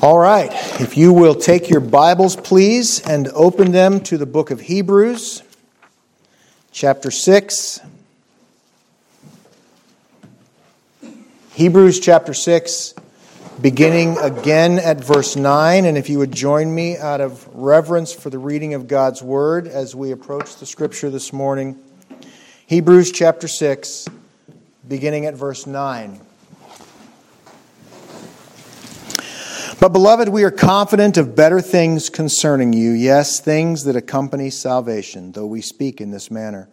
All right, if you will take your Bibles, please, and open them to the book of Hebrews, chapter 6. Hebrews chapter 6, beginning again at verse 9. And if you would join me out of reverence for the reading of God's word as we approach the scripture this morning. Hebrews chapter 6, beginning at verse 9. But, beloved, we are confident of better things concerning you, yes, things that accompany salvation, though we speak in this manner.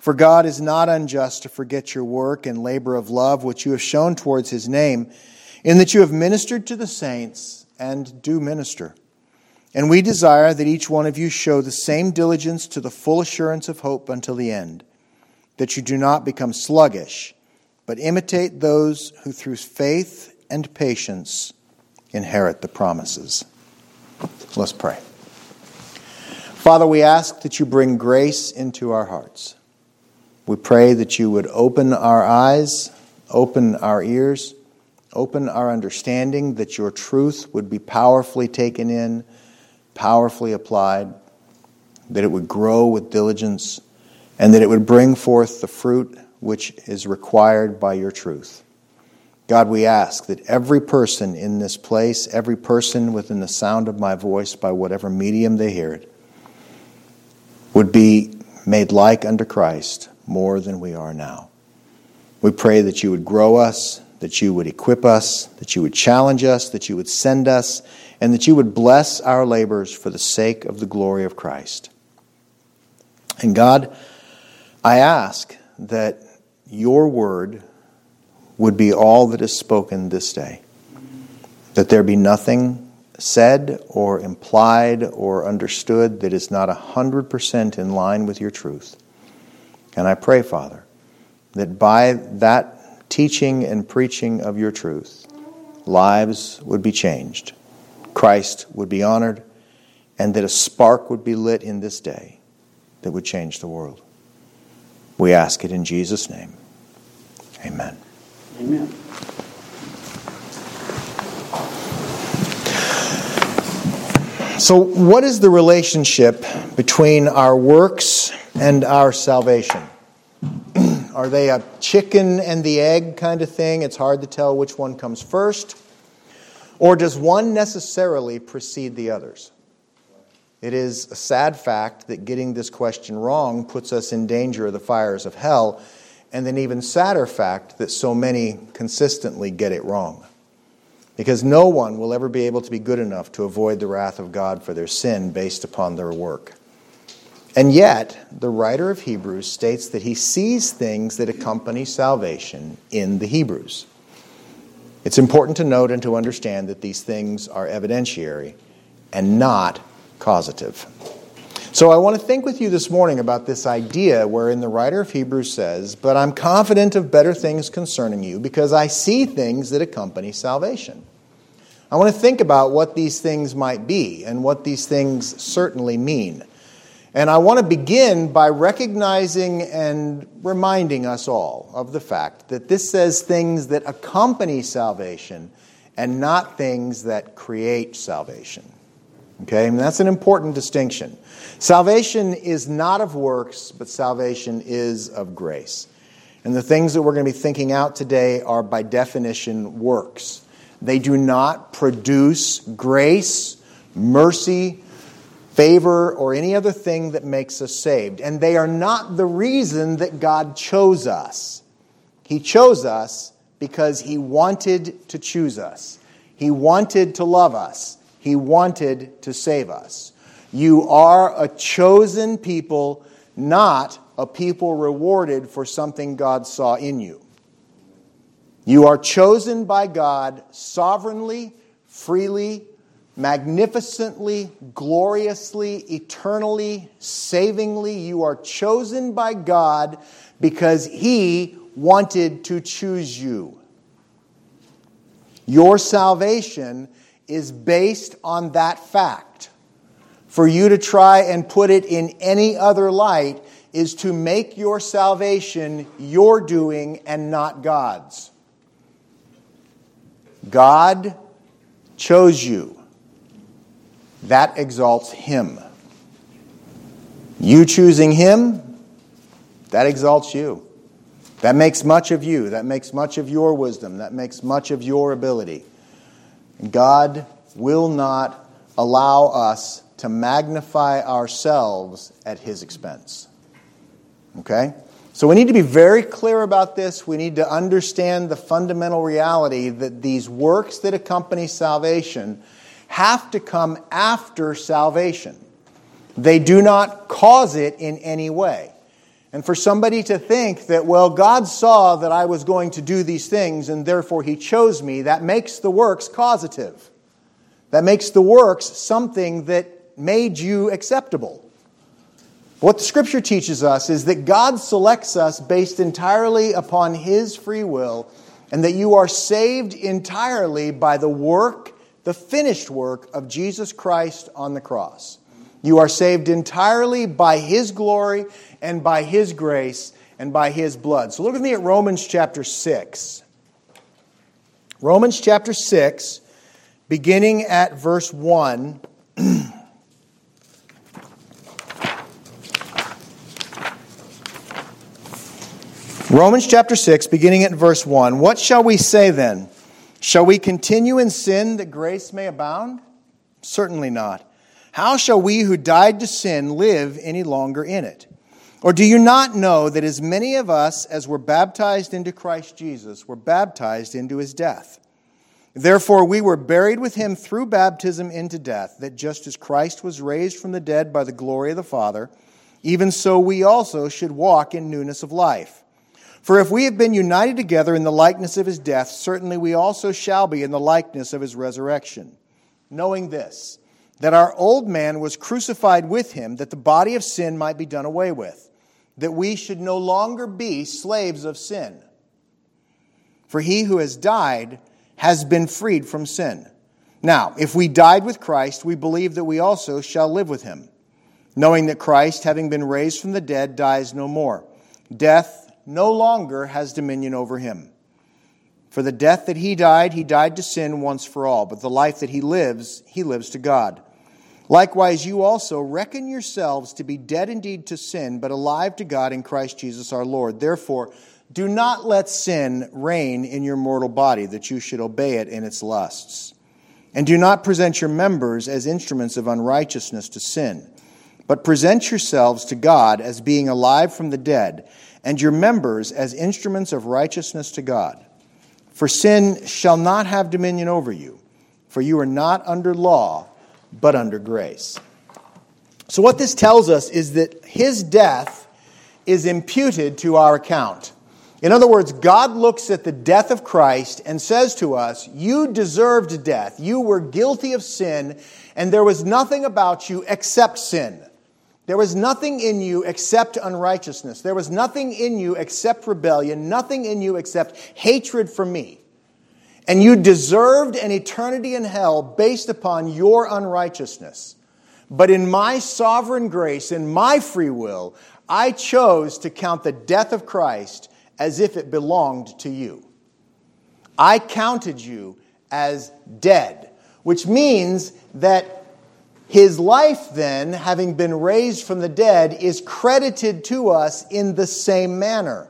For God is not unjust to forget your work and labor of love which you have shown towards his name, in that you have ministered to the saints and do minister. And we desire that each one of you show the same diligence to the full assurance of hope until the end, that you do not become sluggish, but imitate those who through faith and patience inherit the promises. Let's pray. Father, we ask that you bring grace into our hearts. We pray that you would open our eyes, open our ears, open our understanding, that your truth would be powerfully taken in, powerfully applied, that it would grow with diligence, and that it would bring forth the fruit which is required by your truth. God, we ask that every person in this place, every person within the sound of my voice, by whatever medium they hear it, would be made like unto Christ more than we are now. We pray that you would grow us, that you would equip us, that you would challenge us, that you would send us, and that you would bless our labors for the sake of the glory of Christ. And God, I ask that your word would be all that is spoken this day. That there be nothing said or implied or understood that is not 100% in line with your truth. And I pray, Father, that by that teaching and preaching of your truth, lives would be changed, Christ would be honored, and that a spark would be lit in this day that would change the world. We ask it in Jesus' name. Amen. Amen. So, what is the relationship between our works and our salvation? Are they a chicken and the egg kind of thing? It's hard to tell which one comes first. Or does one necessarily precede the others? It is a sad fact that getting this question wrong puts us in danger of the fires of hell and an even sadder fact that so many consistently get it wrong. Because no one will ever be able to be good enough to avoid the wrath of God for their sin based upon their work. And yet, the writer of Hebrews states that he sees things that accompany salvation in the Hebrews. It's important to note and to understand that these things are evidentiary and not causative. So I want to think with you this morning about this idea wherein the writer of Hebrews says, But I'm confident of better things concerning you because I see things that accompany salvation. I want to think about what these things might be and what these things certainly mean. And I want to begin by recognizing and reminding us all of the fact that this says things that accompany salvation and not things that create salvation. Okay, and that's an important distinction. Salvation is not of works, but salvation is of grace. And the things that we're going to be thinking out today are, by definition, works. They do not produce grace, mercy, favor, or any other thing that makes us saved. And they are not the reason that God chose us. He chose us because He wanted to choose us, He wanted to love us, He wanted to save us. You are a chosen people, not a people rewarded for something God saw in you. You are chosen by God sovereignly, freely, magnificently, gloriously, eternally, savingly. You are chosen by God because He wanted to choose you. Your salvation is based on that fact. For you to try and put it in any other light is to make your salvation your doing and not God's. God chose you. That exalts him. You choosing him, that exalts you. That makes much of you. That makes much of your wisdom. That makes much of your ability. God will not allow us to magnify ourselves at his expense. Okay? So we need to be very clear about this. We need to understand the fundamental reality that these works that accompany salvation have to come after salvation. They do not cause it in any way. And for somebody to think that, well, God saw that I was going to do these things and therefore he chose me, that makes the works causative. That makes the works something that made you acceptable. What the scripture teaches us is that God selects us based entirely upon his free will, and that you are saved entirely by the work, the finished work of Jesus Christ on the cross. You are saved entirely by his glory and by his grace and by his blood. So look with me at Romans chapter 6. Romans chapter 6, beginning at verse 1. Romans chapter 6, beginning at verse 1. What shall we say then? Shall we continue in sin that grace may abound? Certainly not. How shall we who died to sin live any longer in it? Or do you not know that as many of us as were baptized into Christ Jesus were baptized into his death? Therefore, we were buried with him through baptism into death, that just as Christ was raised from the dead by the glory of the Father, even so we also should walk in newness of life. For if we have been united together in the likeness of his death, certainly we also shall be in the likeness of his resurrection. Knowing this, that our old man was crucified with him, that the body of sin might be done away with, that we should no longer be slaves of sin. For he who has died has been freed from sin. Now, if we died with Christ, we believe that we also shall live with him, knowing that Christ, having been raised from the dead, dies no more. Death, no longer has dominion over him. For the death that he died, he died to sin once for all, but the life that he lives, he lives to God. Likewise, you also reckon yourselves to be dead indeed to sin, but alive to God in Christ Jesus our Lord. Therefore, do not let sin reign in your mortal body, that you should obey it in its lusts. And do not present your members as instruments of unrighteousness to sin, but present yourselves to God as being alive from the dead and your members as instruments of righteousness to God. For sin shall not have dominion over you, for you are not under law, but under grace. So, what this tells us is that his death is imputed to our account. In other words, God looks at the death of Christ and says to us, You deserved death. You were guilty of sin, and there was nothing about you except sin. There was nothing in you except unrighteousness. There was nothing in you except rebellion, nothing in you except hatred for me. And you deserved an eternity in hell based upon your unrighteousness. But in my sovereign grace, in my free will, I chose to count the death of Christ as if it belonged to you. I counted you as dead, which means that his life, then, having been raised from the dead, is credited to us in the same manner.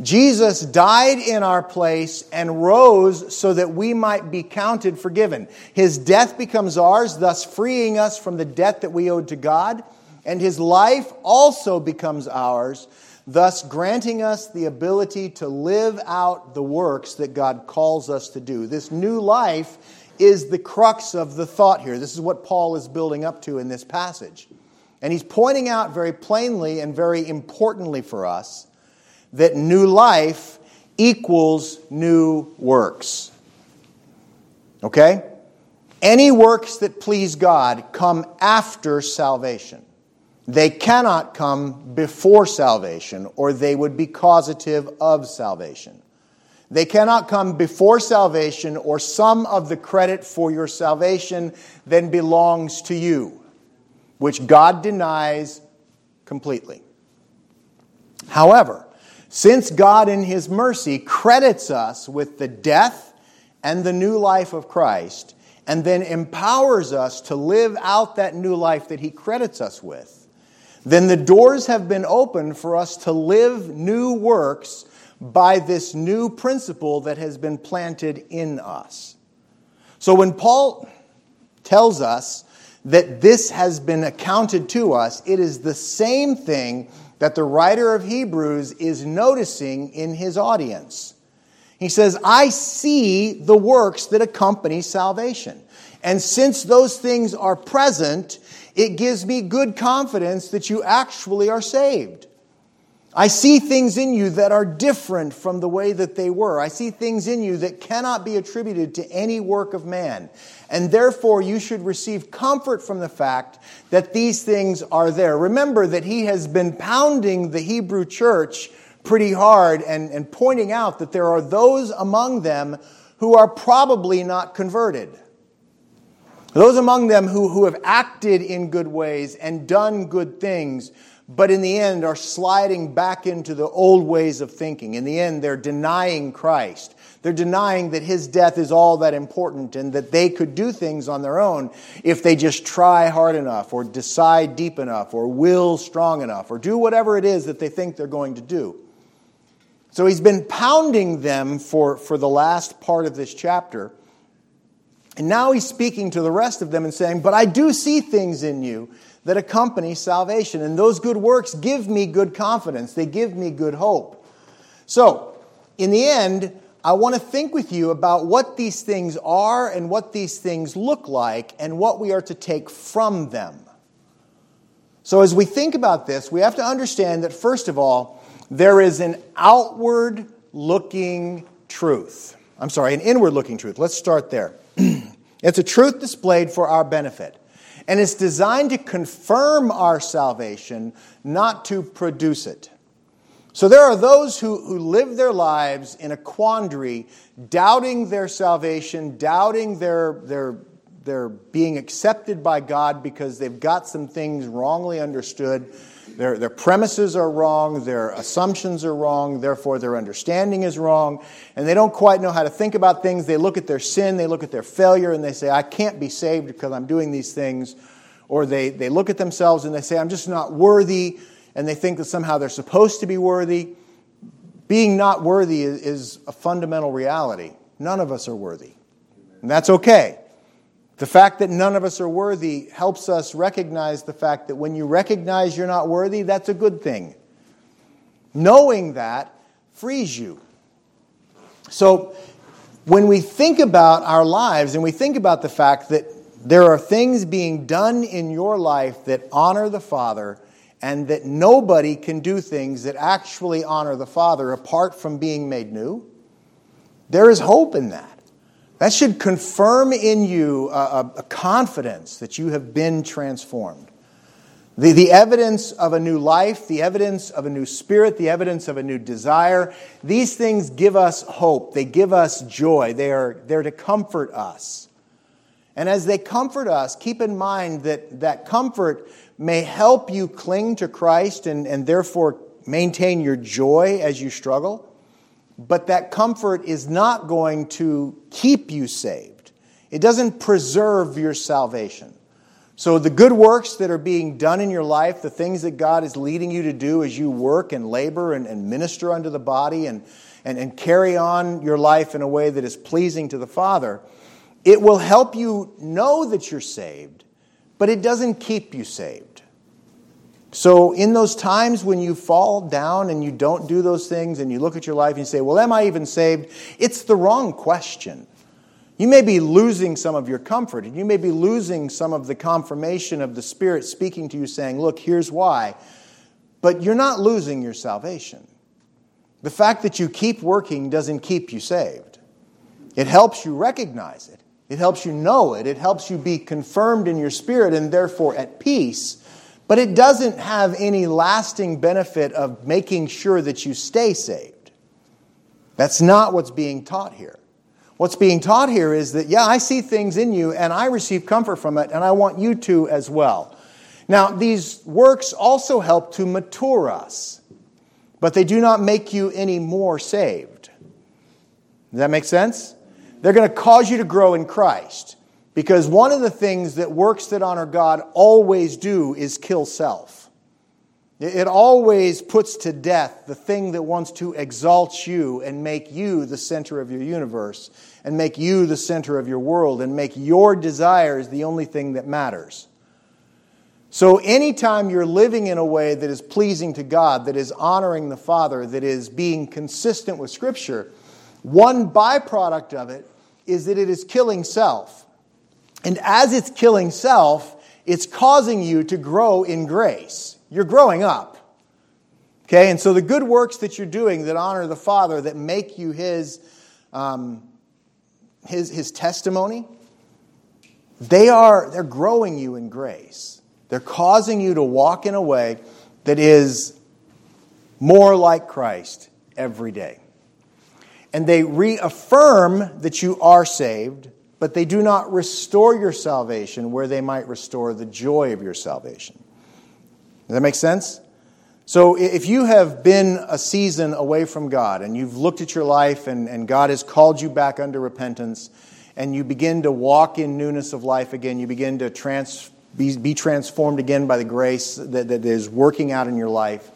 Jesus died in our place and rose so that we might be counted forgiven. His death becomes ours, thus freeing us from the debt that we owed to God, and his life also becomes ours, thus granting us the ability to live out the works that God calls us to do. This new life is the crux of the thought here. This is what Paul is building up to in this passage. And he's pointing out very plainly and very importantly for us that new life equals new works. Okay? Any works that please God come after salvation. They cannot come before salvation, or they would be causative of salvation. They cannot come before salvation, or some of the credit for your salvation then belongs to you, which God denies completely. However, since God in His mercy credits us with the death and the new life of Christ, and then empowers us to live out that new life that He credits us with, then the doors have been opened for us to live new works by this new principle that has been planted in us. So when Paul tells us that this has been accounted to us, it is the same thing that the writer of Hebrews is noticing in his audience. He says, I see the works that accompany salvation. And since those things are present, it gives me good confidence that you actually are saved. I see things in you that are different from the way that they were. I see things in you that cannot be attributed to any work of man. And therefore, you should receive comfort from the fact that these things are there. Remember that he has been pounding the Hebrew church pretty hard and, and pointing out that there are those among them who are probably not converted. Those among them who, who have acted in good ways and done good things but in the end are sliding back into the old ways of thinking. In the end, they're denying Christ. They're denying that his death is all that important and that they could do things on their own if they just try hard enough or decide deep enough or will strong enough or do whatever it is that they think they're going to do. So he's been pounding them for, for the last part of this chapter. And now he's speaking to the rest of them and saying, But I do see things in you that accompany salvation. And those good works give me good confidence, they give me good hope. So, in the end, I want to think with you about what these things are and what these things look like and what we are to take from them. So, as we think about this, we have to understand that, first of all, there is an outward looking truth. I'm sorry, an inward looking truth. Let's start there. it's a truth displayed for our benefit. And it's designed to confirm our salvation, not to produce it. So there are those who, who live their lives in a quandary, doubting their salvation, doubting their, their, their being accepted by God because they've got some things wrongly understood. Their, their premises are wrong, their assumptions are wrong, therefore their understanding is wrong, and they don't quite know how to think about things. They look at their sin, they look at their failure, and they say, I can't be saved because I'm doing these things. Or they, they look at themselves and they say, I'm just not worthy, and they think that somehow they're supposed to be worthy. Being not worthy is, is a fundamental reality. None of us are worthy. And that's okay. The fact that none of us are worthy helps us recognize the fact that when you recognize you're not worthy, that's a good thing. Knowing that frees you. So, when we think about our lives and we think about the fact that there are things being done in your life that honor the Father, and that nobody can do things that actually honor the Father apart from being made new, there is hope in that. That should confirm in you a, a, confidence that you have been transformed. The, the evidence of a new life, the evidence of a new spirit, the evidence of a new desire, these things give us hope. They give us joy. They are there to comfort us. And as they comfort us, keep in mind that that comfort may help you cling to Christ and, and therefore maintain your joy as you struggle. But that comfort is not going to keep you saved. It doesn't preserve your salvation. So, the good works that are being done in your life, the things that God is leading you to do as you work and labor and, and minister unto the body and, and, and carry on your life in a way that is pleasing to the Father, it will help you know that you're saved, but it doesn't keep you saved. So, in those times when you fall down and you don't do those things and you look at your life and you say, Well, am I even saved? It's the wrong question. You may be losing some of your comfort and you may be losing some of the confirmation of the Spirit speaking to you, saying, Look, here's why. But you're not losing your salvation. The fact that you keep working doesn't keep you saved. It helps you recognize it, it helps you know it, it helps you be confirmed in your spirit and therefore at peace but it doesn't have any lasting benefit of making sure that you stay saved. That's not what's being taught here. What's being taught here is that, yeah, I see things in you and I receive comfort from it, and I want you to as well. Now, these works also help to mature us, but they do not make you any more saved. Does that make sense? They're going to cause you to grow in Christ. Because one of the things that works that honor God always do is kill self. It always puts to death the thing that wants to exalt you and make you the center of your universe and make you the center of your world and make your desires the only thing that matters. So, anytime you're living in a way that is pleasing to God, that is honoring the Father, that is being consistent with Scripture, one byproduct of it is that it is killing self. And as it's killing self, it's causing you to grow in grace. You're growing up. Okay, and so the good works that you're doing that honor the Father, that make you His, um, His, His testimony, they are they're growing you in grace. They're causing you to walk in a way that is more like Christ every day. And they reaffirm that you are saved, but they do not restore your salvation where they might restore the joy of your salvation. Does that make sense? So, if you have been a season away from God and you've looked at your life and, and God has called you back under repentance, and you begin to walk in newness of life again, you begin to trans, be, be transformed again by the grace that, that is working out in your life,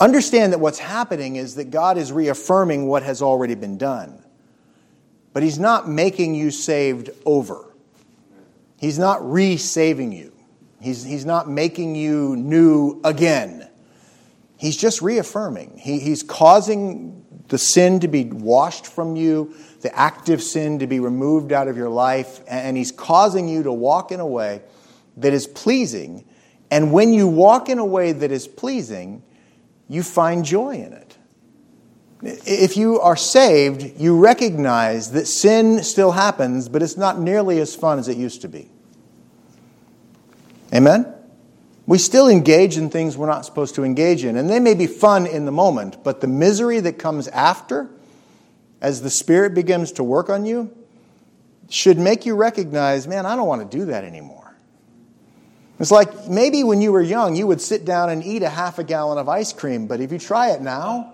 understand that what's happening is that God is reaffirming what has already been done. But He's not making you saved over, He's not re saving you. He's, he's not making you new again. He's just reaffirming. He, he's causing the sin to be washed from you, the active sin to be removed out of your life, and he's causing you to walk in a way that is pleasing. And when you walk in a way that is pleasing, you find joy in it. If you are saved, you recognize that sin still happens, but it's not nearly as fun as it used to be. Amen? We still engage in things we're not supposed to engage in. And they may be fun in the moment, but the misery that comes after, as the Spirit begins to work on you, should make you recognize, man, I don't want to do that anymore. It's like maybe when you were young, you would sit down and eat a half a gallon of ice cream, but if you try it now,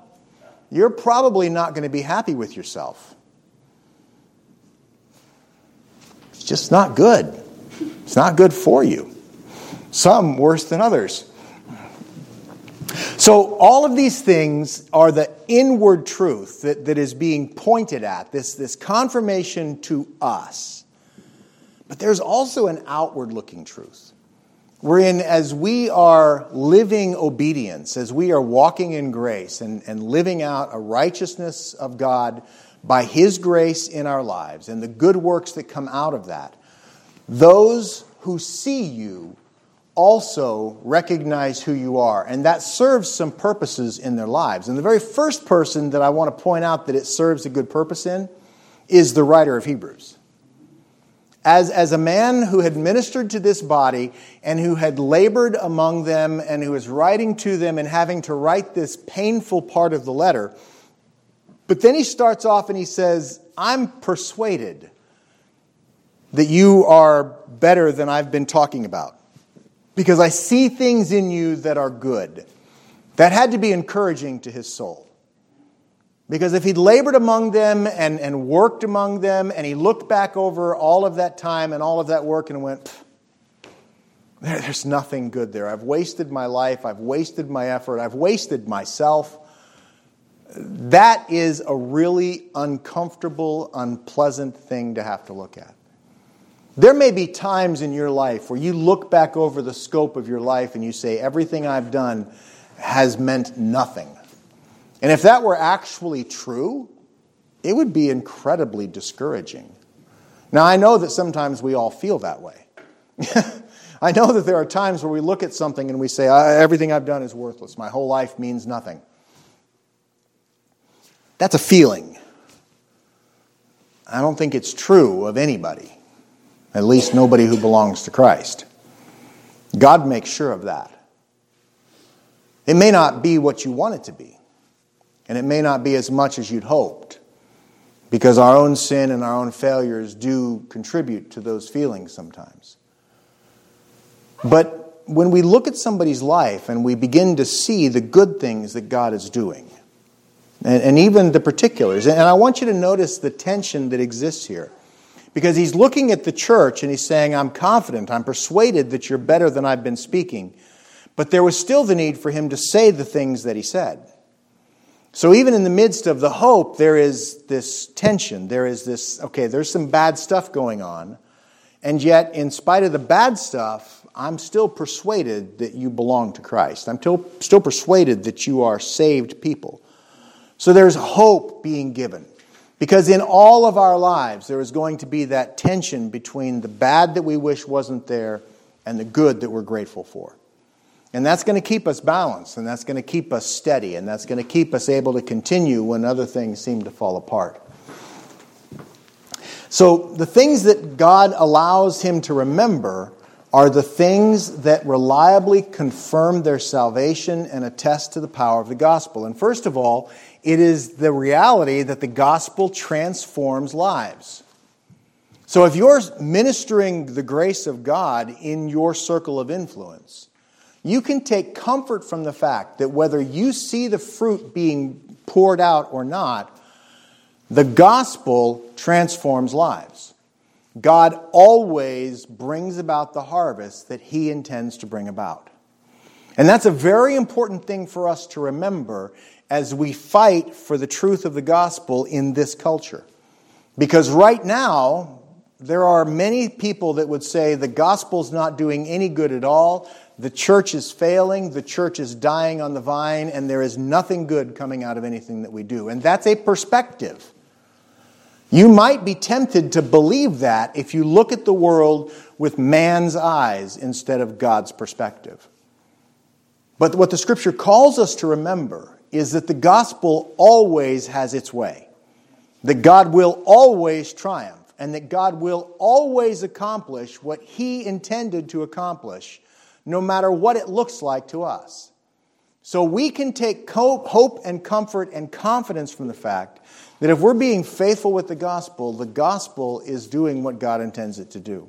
you're probably not going to be happy with yourself. It's just not good. It's not good for you some worse than others. So, all of these things are the inward truth that, that is being pointed at, this, this confirmation to us. But there's also an outward looking truth. Wherein, as we are living obedience, as we are walking in grace and, and living out a righteousness of God by His grace in our lives and the good works that come out of that, those who see you also recognize who you are. And that serves some purposes in their lives. And the very first person that I want to point out that it serves a good purpose in is the writer of Hebrews. As, as a man who had ministered to this body and who had labored among them and who was writing to them and having to write this painful part of the letter, but then he starts off and he says, I'm persuaded that you are better than I've been talking about because I see things in you that are good. That had to be encouraging to his soul. Because if he'd labored among them and, and worked among them, and he looked back over all of that time and all of that work and went, there's nothing good there. I've wasted my life, I've wasted my effort, I've wasted myself. That is a really uncomfortable, unpleasant thing to have to look at. There may be times in your life where you look back over the scope of your life and you say, everything I've done has meant nothing. And if that were actually true, it would be incredibly discouraging. Now, I know that sometimes we all feel that way. I know that there are times where we look at something and we say, everything I've done is worthless. My whole life means nothing. That's a feeling. I don't think it's true of anybody. At least nobody who belongs to Christ. God makes sure of that. It may not be what you want it to be, and it may not be as much as you'd hoped, because our own sin and our own failures do contribute to those feelings sometimes. But when we look at somebody's life and we begin to see the good things that God is doing, and, and even the particulars, and I want you to notice the tension that exists here. Because he's looking at the church and he's saying, I'm confident, I'm persuaded that you're better than I've been speaking. But there was still the need for him to say the things that he said. So even in the midst of the hope, there is this tension. There is this, okay, there's some bad stuff going on. And yet, in spite of the bad stuff, I'm still persuaded that you belong to Christ. I'm still, still persuaded that you are saved people. So there's hope being given. Because in all of our lives, there is going to be that tension between the bad that we wish wasn't there and the good that we're grateful for. And that's going to keep us balanced, and that's going to keep us steady, and that's going to keep us able to continue when other things seem to fall apart. So, the things that God allows him to remember are the things that reliably confirm their salvation and attest to the power of the gospel. And first of all, it is the reality that the gospel transforms lives. So, if you're ministering the grace of God in your circle of influence, you can take comfort from the fact that whether you see the fruit being poured out or not, the gospel transforms lives. God always brings about the harvest that he intends to bring about. And that's a very important thing for us to remember as we fight for the truth of the gospel in this culture. Because right now, there are many people that would say the gospel's not doing any good at all. The church is failing, the church is dying on the vine, and there is nothing good coming out of anything that we do. And that's a perspective. You might be tempted to believe that if you look at the world with man's eyes instead of God's perspective. But what the scripture calls us to remember is that the gospel always has its way, that God will always triumph, and that God will always accomplish what he intended to accomplish no matter what it looks like to us. So we can take hope and comfort and confidence from the fact that if we're being faithful with the gospel, the gospel is doing what God intends it to do.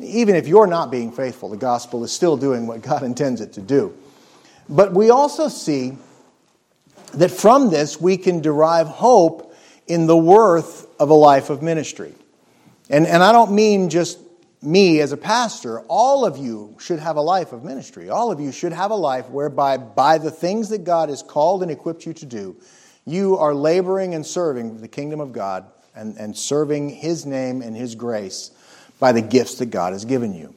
Even if you're not being faithful, the gospel is still doing what God intends it to do. But we also see that from this we can derive hope in the worth of a life of ministry. And, and I don't mean just me as a pastor, all of you should have a life of ministry. All of you should have a life whereby, by the things that God has called and equipped you to do, you are laboring and serving the kingdom of God and, and serving His name and His grace by the gifts that God has given you.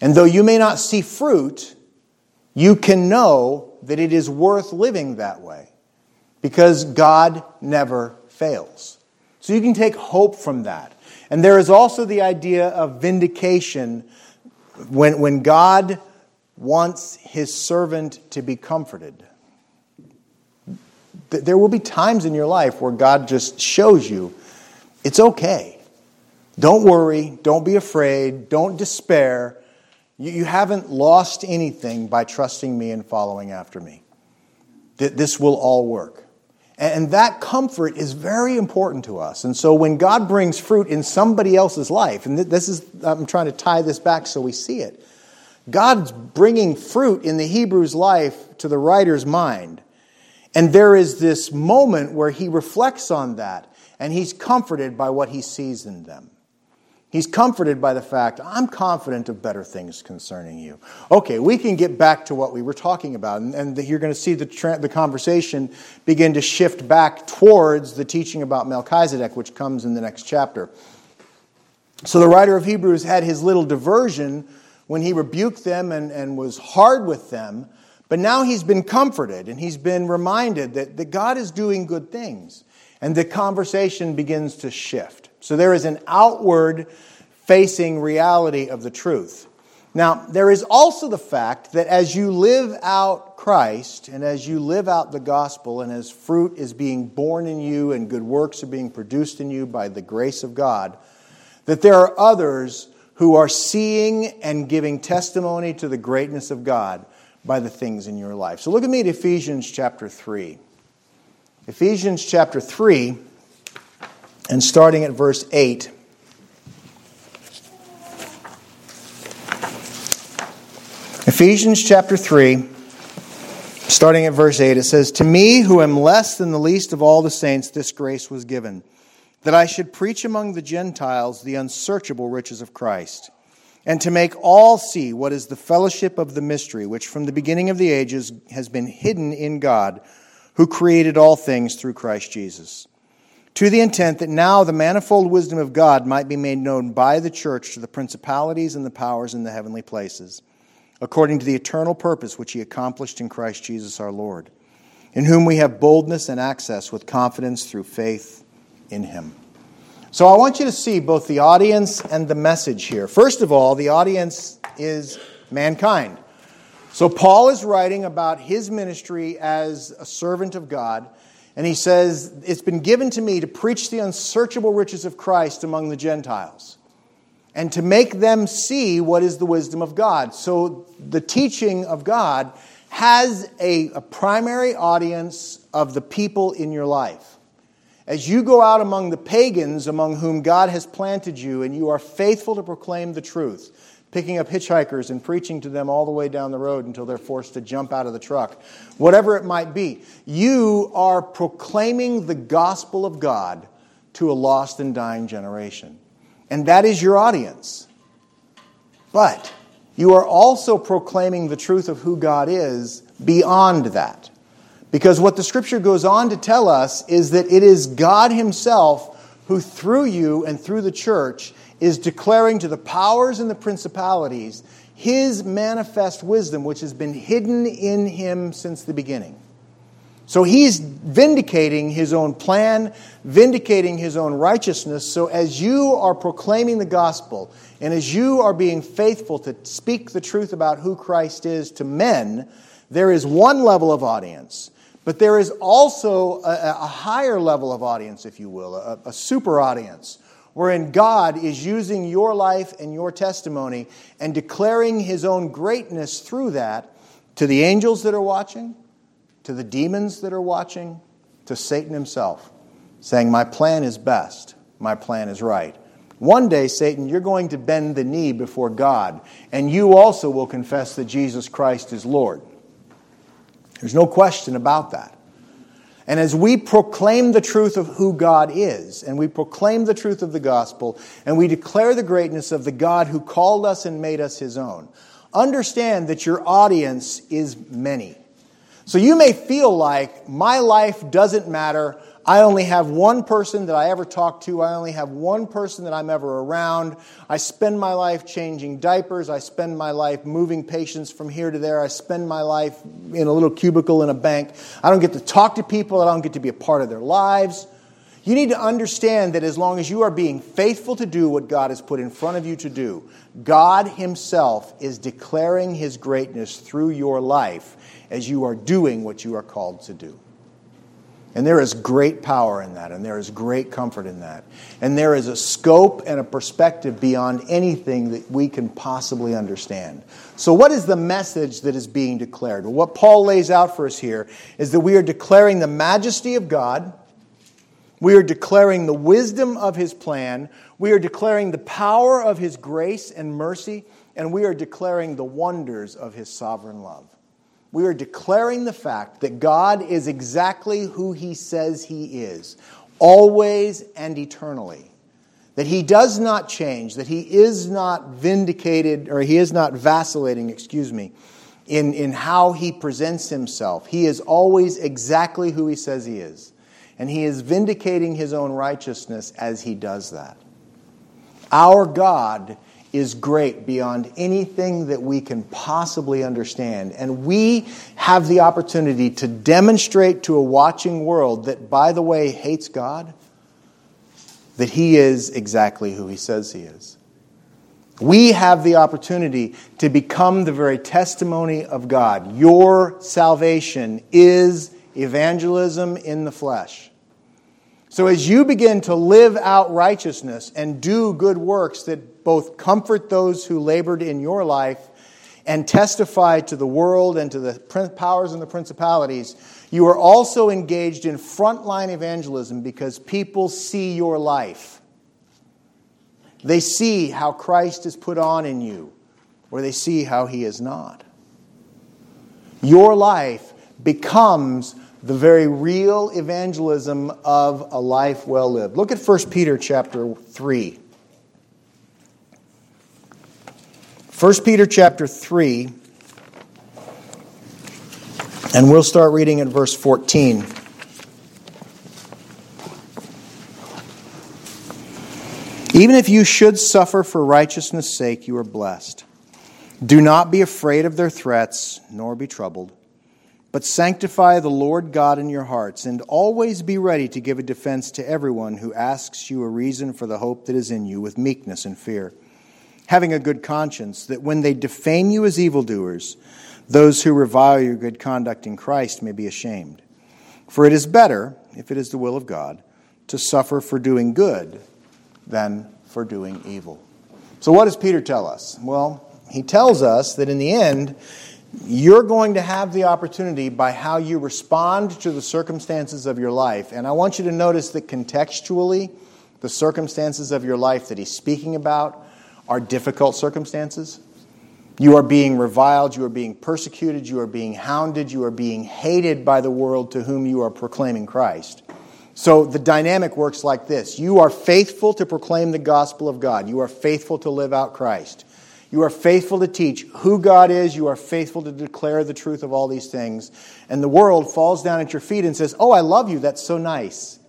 And though you may not see fruit, you can know that it is worth living that way because God never fails. So you can take hope from that. And there is also the idea of vindication when, when God wants his servant to be comforted. There will be times in your life where God just shows you it's okay. Don't worry. Don't be afraid. Don't despair. You haven't lost anything by trusting me and following after me. This will all work. And that comfort is very important to us. And so when God brings fruit in somebody else's life, and this is, I'm trying to tie this back so we see it. God's bringing fruit in the Hebrew's life to the writer's mind. And there is this moment where he reflects on that and he's comforted by what he sees in them. He's comforted by the fact, I'm confident of better things concerning you. Okay, we can get back to what we were talking about, and, and you're going to see the, tra- the conversation begin to shift back towards the teaching about Melchizedek, which comes in the next chapter. So the writer of Hebrews had his little diversion when he rebuked them and, and was hard with them, but now he's been comforted and he's been reminded that, that God is doing good things. And the conversation begins to shift. So there is an outward facing reality of the truth. Now, there is also the fact that as you live out Christ and as you live out the gospel and as fruit is being borne in you and good works are being produced in you by the grace of God, that there are others who are seeing and giving testimony to the greatness of God by the things in your life. So look at me at Ephesians chapter 3. Ephesians chapter 3, and starting at verse 8. Ephesians chapter 3, starting at verse 8, it says, To me, who am less than the least of all the saints, this grace was given that I should preach among the Gentiles the unsearchable riches of Christ, and to make all see what is the fellowship of the mystery, which from the beginning of the ages has been hidden in God, who created all things through Christ Jesus. To the intent that now the manifold wisdom of God might be made known by the church to the principalities and the powers in the heavenly places, according to the eternal purpose which he accomplished in Christ Jesus our Lord, in whom we have boldness and access with confidence through faith in him. So I want you to see both the audience and the message here. First of all, the audience is mankind. So Paul is writing about his ministry as a servant of God, and he says, It's been given to me to preach the unsearchable riches of Christ among the Gentiles and to make them see what is the wisdom of God. So the teaching of God has a, a primary audience of the people in your life. As you go out among the pagans among whom God has planted you, and you are faithful to proclaim the truth, picking up hitchhikers and preaching to them all the way down the road until they're forced to jump out of the truck, whatever it might be, you are proclaiming the gospel of God to a lost and dying generation. And that is your audience. But you are also proclaiming the truth of who God is beyond that. Because what the scripture goes on to tell us is that it is God Himself who, through you and through the church, is declaring to the powers and the principalities His manifest wisdom, which has been hidden in Him since the beginning. So he's vindicating his own plan, vindicating his own righteousness. So as you are proclaiming the gospel, and as you are being faithful to speak the truth about who Christ is to men, there is one level of audience. But there is also a, a higher level of audience, if you will, a, a super audience, wherein God is using your life and your testimony and declaring his own greatness through that to the angels that are watching, to the demons that are watching, to Satan himself, saying, My plan is best, my plan is right. One day, Satan, you're going to bend the knee before God, and you also will confess that Jesus Christ is Lord. There's no question about that. And as we proclaim the truth of who God is, and we proclaim the truth of the gospel, and we declare the greatness of the God who called us and made us his own, understand that your audience is many. So you may feel like my life doesn't matter. I only have one person that I ever talk to. I only have one person that I'm ever around. I spend my life changing diapers. I spend my life moving patients from here to there. I spend my life in a little cubicle in a bank. I don't get to talk to people. I don't get to be a part of their lives. You need to understand that as long as you are being faithful to do what God has put in front of you to do, God Himself is declaring His greatness through your life as you are doing what you are called to do. And there is great power in that, and there is great comfort in that. And there is a scope and a perspective beyond anything that we can possibly understand. So, what is the message that is being declared? Well, what Paul lays out for us here is that we are declaring the majesty of God, we are declaring the wisdom of his plan, we are declaring the power of his grace and mercy, and we are declaring the wonders of his sovereign love we are declaring the fact that God is exactly who He says He is, always and eternally. That He does not change, that He is not vindicated, or He is not vacillating, excuse me, in, in how He presents Himself. He is always exactly who He says He is. And He is vindicating His own righteousness as He does that. Our God is great beyond anything that we can possibly understand. And we have the opportunity to demonstrate to a watching world that, by the way, hates God, that He is exactly who He says He is. We have the opportunity to become the very testimony of God. Your salvation is evangelism in the flesh. So, as you begin to live out righteousness and do good works that both comfort those who labored in your life and testify to the world and to the powers and the principalities, you are also engaged in frontline evangelism because people see your life. They see how Christ is put on in you, or they see how he is not. Your life becomes the very real evangelism of a life well lived. Look at 1 Peter chapter 3. 1 Peter chapter 3, and we'll start reading at verse 14. Even if you should suffer for righteousness' sake, you are blessed. Do not be afraid of their threats, nor be troubled, but sanctify the Lord God in your hearts, and always be ready to give a defense to everyone who asks you a reason for the hope that is in you with meekness and fear, having a good conscience, that when they defame you as evildoers, those who revile your good conduct in Christ may be ashamed. For it is better, if it is the will of God, to suffer for doing good than for doing evil. So, what does Peter tell us? Well, he tells us that in the end, you're going to have the opportunity by how you respond to the circumstances of your life. And I want you to notice that contextually, the circumstances of your life that he's speaking about are difficult circumstances. You are being reviled, you are being persecuted, you are being hounded, you are being hated by the world to whom you are proclaiming Christ. So the dynamic works like this You are faithful to proclaim the gospel of God, you are faithful to live out Christ. You are faithful to teach who God is. You are faithful to declare the truth of all these things. And the world falls down at your feet and says, Oh, I love you. That's so nice.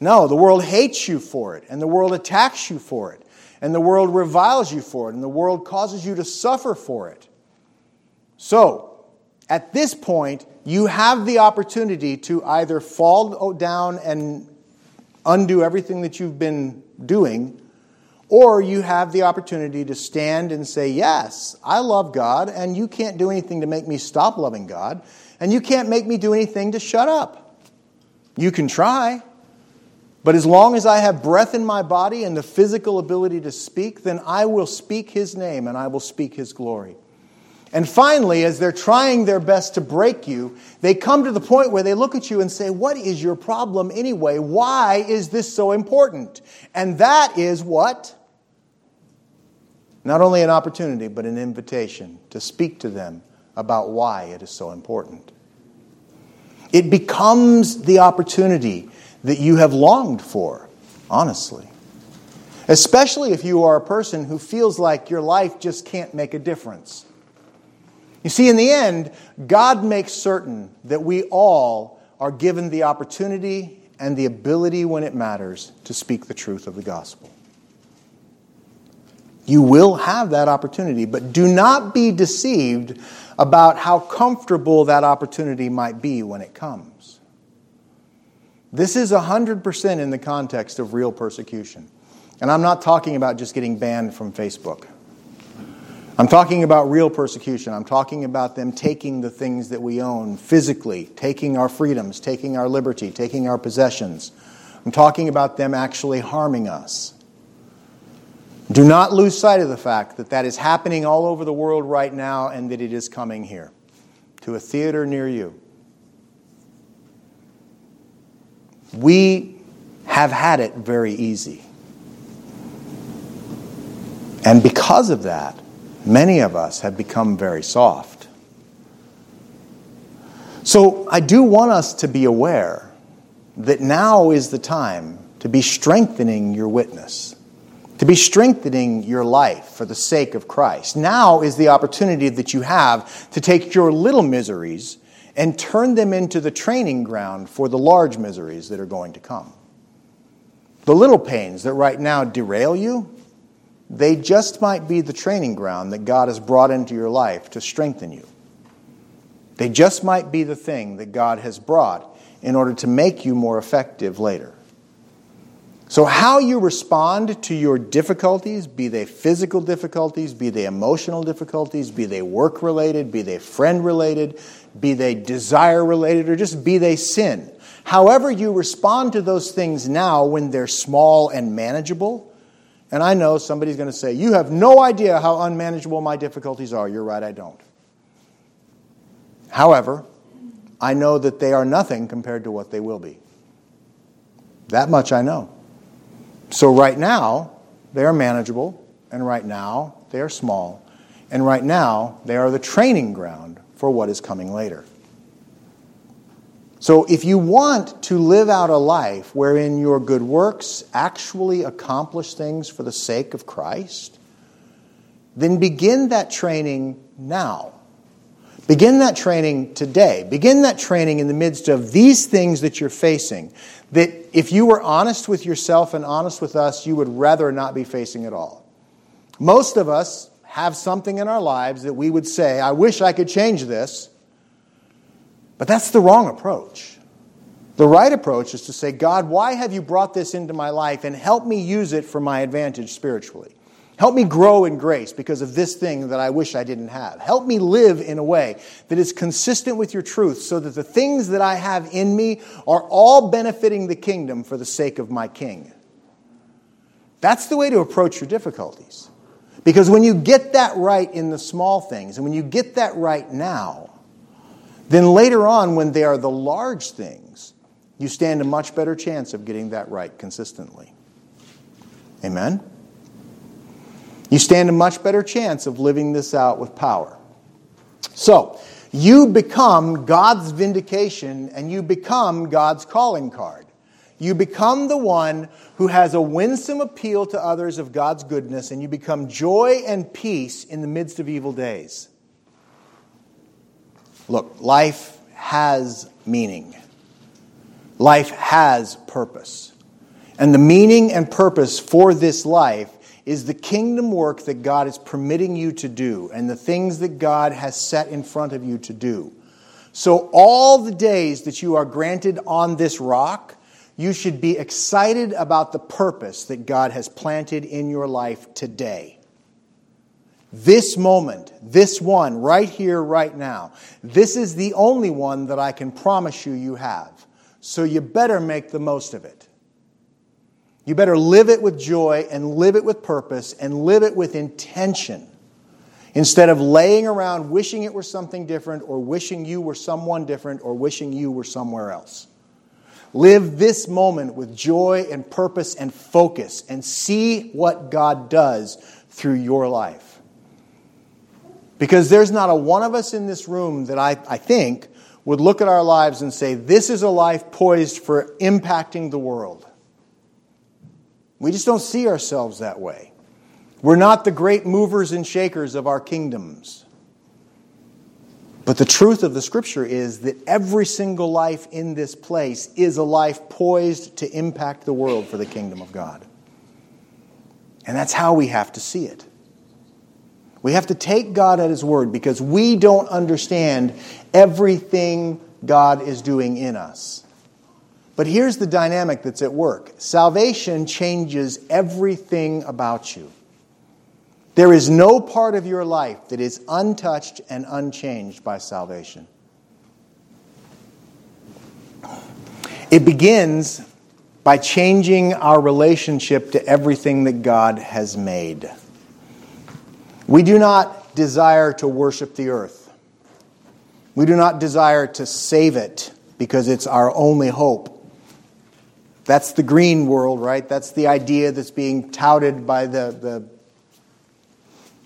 No, the world hates you for it, and the world attacks you for it, and the world reviles you for it, and the world causes you to suffer for it. So, at this point, you have the opportunity to either fall down and undo everything that you've been doing, or you have the opportunity to stand and say, Yes, I love God, and you can't do anything to make me stop loving God, and you can't make me do anything to shut up. You can try, but as long as I have breath in my body and the physical ability to speak, then I will speak His name and I will speak His glory. And finally, as they're trying their best to break you, they come to the point where they look at you and say, What is your problem anyway? Why is this so important? And that is what? Not only an opportunity, but an invitation to speak to them about why it is so important. It becomes the opportunity that you have longed for, honestly. Especially if you are a person who feels like your life just can't make a difference you see, in the end, God makes certain that we all are given the opportunity and the ability when it matters to speak the truth of the gospel. You will have that opportunity, but do not be deceived about how comfortable that opportunity might be when it comes. This is 100% in the context of real persecution. And I'm not talking about just getting banned from Facebook. I'm talking about real persecution. I'm talking about them taking the things that we own physically, taking our freedoms, taking our liberty, taking our possessions. I'm talking about them actually harming us. Do not lose sight of the fact that that is happening all over the world right now and that it is coming here to a theater near you. We have had it very easy. And because of that, many of us have become very soft. So I do want us to be aware that now is the time to be strengthening your witness, to be strengthening your life for the sake of Christ. Now is the opportunity that you have to take your little miseries and turn them into the training ground for the large miseries that are going to come. The little pains that right now derail you, they just might be the training ground that God has brought into your life to strengthen you. They just might be the thing that God has brought in order to make you more effective later. So, how you respond to your difficulties, be they physical difficulties, be they emotional difficulties, be they work related, be they friend related, be they desire related, or just be they sin, however you respond to those things now when they're small and manageable, and I know somebody's going to say, You have no idea how unmanageable my difficulties are. You're right, I don't. However, I know that they are nothing compared to what they will be. That much I know. So, right now, they are manageable, and right now, they are small, and right now, they are the training ground for what is coming later. So, if you want to live out a life wherein your good works actually accomplish things for the sake of Christ, then begin that training now. Begin that training today. Begin that training in the midst of these things that you're facing. That if you were honest with yourself and honest with us, you would rather not be facing at all. Most of us have something in our lives that we would say, I wish I could change this. But that's the wrong approach. The right approach is to say, God, why have you brought this into my life and help me use it for my advantage spiritually? Help me grow in grace because of this thing that I wish I didn't have. Help me live in a way that is consistent with your truth so that the things that I have in me are all benefiting the kingdom for the sake of my king. That's the way to approach your difficulties. Because when you get that right in the small things, and when you get that right now, then later on, when they are the large things, you stand a much better chance of getting that right consistently. Amen? You stand a much better chance of living this out with power. So, you become God's vindication and you become God's calling card. You become the one who has a winsome appeal to others of God's goodness, and you become joy and peace in the midst of evil days. Look, life has meaning. Life has purpose. And the meaning and purpose for this life is the kingdom work that God is permitting you to do and the things that God has set in front of you to do. So, all the days that you are granted on this rock, you should be excited about the purpose that God has planted in your life today. This moment, this one, right here, right now, this is the only one that I can promise you you have. So you better make the most of it. You better live it with joy and live it with purpose and live it with intention instead of laying around wishing it were something different or wishing you were someone different or wishing you were somewhere else. Live this moment with joy and purpose and focus and see what God does through your life. Because there's not a one of us in this room that I, I think would look at our lives and say, This is a life poised for impacting the world. We just don't see ourselves that way. We're not the great movers and shakers of our kingdoms. But the truth of the scripture is that every single life in this place is a life poised to impact the world for the kingdom of God. And that's how we have to see it. We have to take God at His word because we don't understand everything God is doing in us. But here's the dynamic that's at work salvation changes everything about you. There is no part of your life that is untouched and unchanged by salvation. It begins by changing our relationship to everything that God has made. We do not desire to worship the earth. We do not desire to save it because it's our only hope. That's the green world, right? That's the idea that's being touted by the, the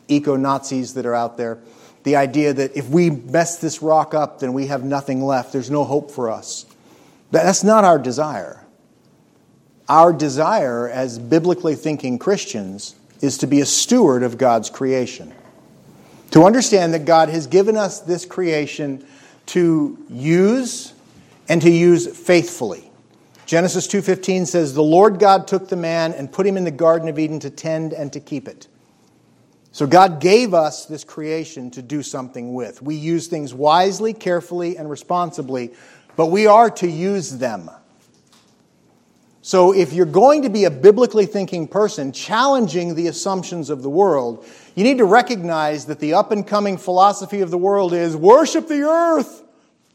eco Nazis that are out there. The idea that if we mess this rock up, then we have nothing left. There's no hope for us. That's not our desire. Our desire as biblically thinking Christians is to be a steward of God's creation. To understand that God has given us this creation to use and to use faithfully. Genesis 2:15 says the Lord God took the man and put him in the garden of Eden to tend and to keep it. So God gave us this creation to do something with. We use things wisely, carefully and responsibly, but we are to use them. So, if you're going to be a biblically thinking person challenging the assumptions of the world, you need to recognize that the up and coming philosophy of the world is worship the earth.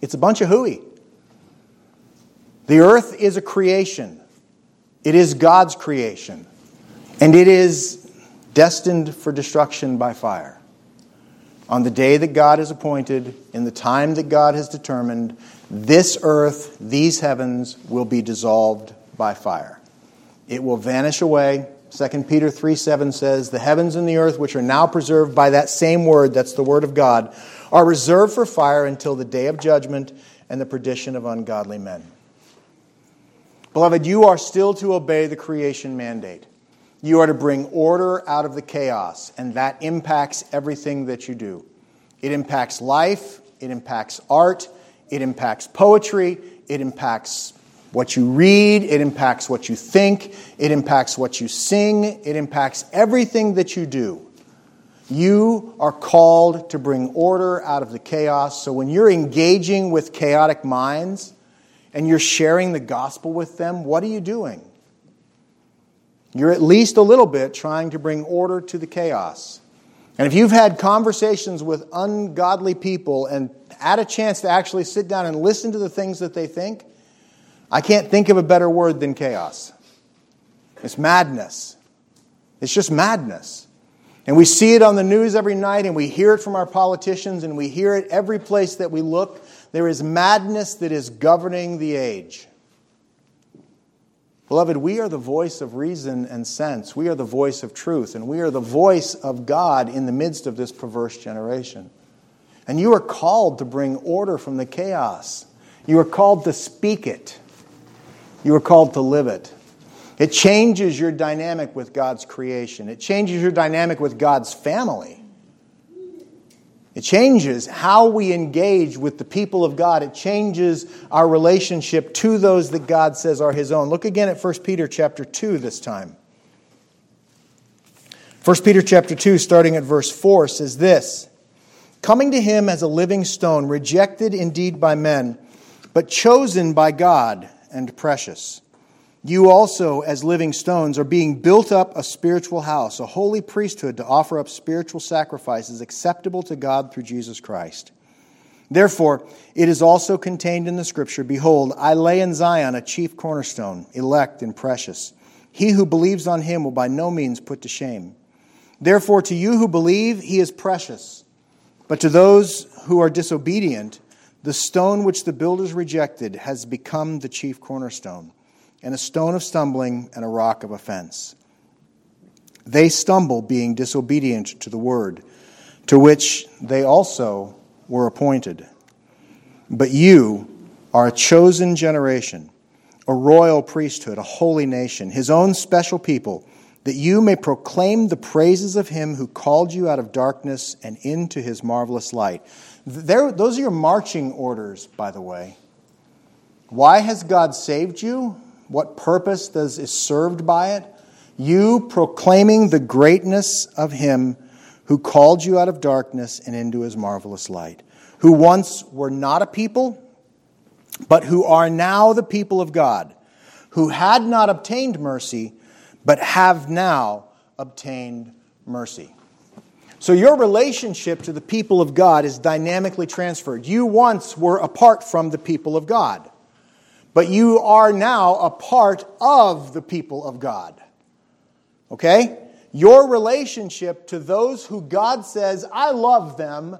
it's a bunch of hooey. The earth is a creation, it is God's creation, and it is destined for destruction by fire. On the day that God has appointed, in the time that God has determined, this earth, these heavens will be dissolved by fire. It will vanish away, 2 Peter 3 7 says, The heavens and the earth, which are now preserved by that same word, that's the word of God, are reserved for fire until the day of judgment and the perdition of ungodly men. Beloved, you are still to obey the creation mandate. You are to bring order out of the chaos, and that impacts everything that you do. It impacts life, it impacts art, it impacts poetry, it impacts what you read, it impacts what you think, it impacts what you sing, it impacts everything that you do. You are called to bring order out of the chaos. So when you're engaging with chaotic minds and you're sharing the gospel with them, what are you doing? You're at least a little bit trying to bring order to the chaos. And if you've had conversations with ungodly people and had a chance to actually sit down and listen to the things that they think, I can't think of a better word than chaos. It's madness. It's just madness. And we see it on the news every night, and we hear it from our politicians, and we hear it every place that we look. There is madness that is governing the age. Beloved, we are the voice of reason and sense. We are the voice of truth, and we are the voice of God in the midst of this perverse generation. And you are called to bring order from the chaos. You are called to speak it. You are called to live it. It changes your dynamic with God's creation, it changes your dynamic with God's family. It changes how we engage with the people of God. It changes our relationship to those that God says are his own. Look again at 1 Peter chapter 2 this time. 1 Peter chapter 2 starting at verse 4 says this: Coming to him as a living stone, rejected indeed by men, but chosen by God and precious. You also, as living stones, are being built up a spiritual house, a holy priesthood to offer up spiritual sacrifices acceptable to God through Jesus Christ. Therefore, it is also contained in the Scripture Behold, I lay in Zion a chief cornerstone, elect and precious. He who believes on him will by no means put to shame. Therefore, to you who believe, he is precious. But to those who are disobedient, the stone which the builders rejected has become the chief cornerstone, and a stone of stumbling and a rock of offense. They stumble, being disobedient to the word, to which they also were appointed. But you are a chosen generation, a royal priesthood, a holy nation, his own special people, that you may proclaim the praises of him who called you out of darkness and into his marvelous light. There, those are your marching orders, by the way. Why has God saved you? What purpose does, is served by it? You proclaiming the greatness of Him who called you out of darkness and into His marvelous light, who once were not a people, but who are now the people of God, who had not obtained mercy, but have now obtained mercy. So your relationship to the people of God is dynamically transferred. You once were apart from the people of God, but you are now a part of the people of God. Okay? Your relationship to those who God says, I love them,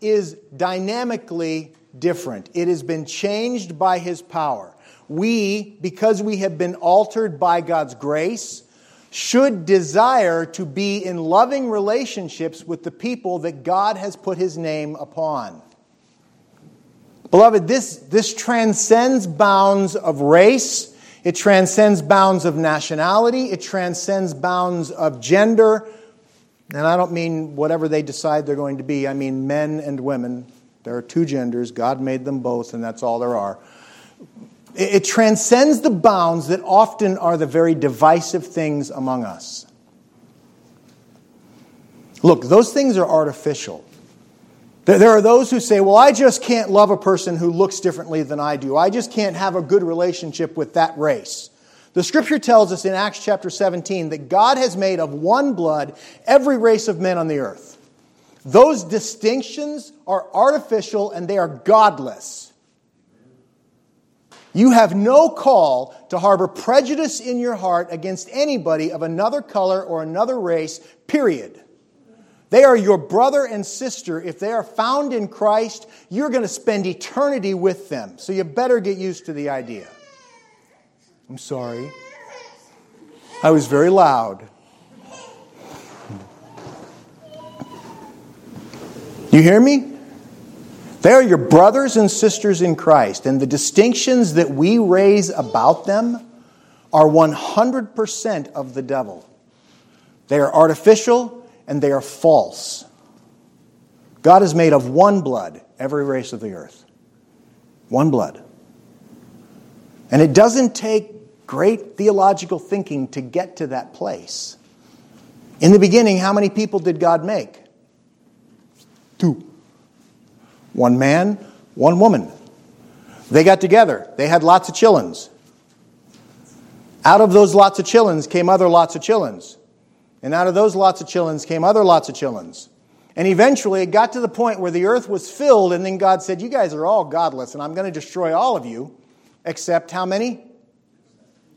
is dynamically different. It has been changed by His power. We, because we have been altered by God's grace, should desire to be in loving relationships with the people that God has put his name upon. Beloved, this, this transcends bounds of race, it transcends bounds of nationality, it transcends bounds of gender. And I don't mean whatever they decide they're going to be, I mean men and women. There are two genders, God made them both, and that's all there are. It transcends the bounds that often are the very divisive things among us. Look, those things are artificial. There are those who say, well, I just can't love a person who looks differently than I do. I just can't have a good relationship with that race. The scripture tells us in Acts chapter 17 that God has made of one blood every race of men on the earth. Those distinctions are artificial and they are godless. You have no call to harbor prejudice in your heart against anybody of another color or another race, period. They are your brother and sister. If they are found in Christ, you're going to spend eternity with them. So you better get used to the idea. I'm sorry. I was very loud. You hear me? They are your brothers and sisters in Christ, and the distinctions that we raise about them are 100% of the devil. They are artificial and they are false. God is made of one blood, every race of the earth. One blood. And it doesn't take great theological thinking to get to that place. In the beginning, how many people did God make? Two. One man, one woman. They got together. They had lots of chillins. Out of those lots of chillins came other lots of chillins. And out of those lots of chillins came other lots of chillins. And eventually it got to the point where the earth was filled, and then God said, You guys are all godless, and I'm going to destroy all of you, except how many?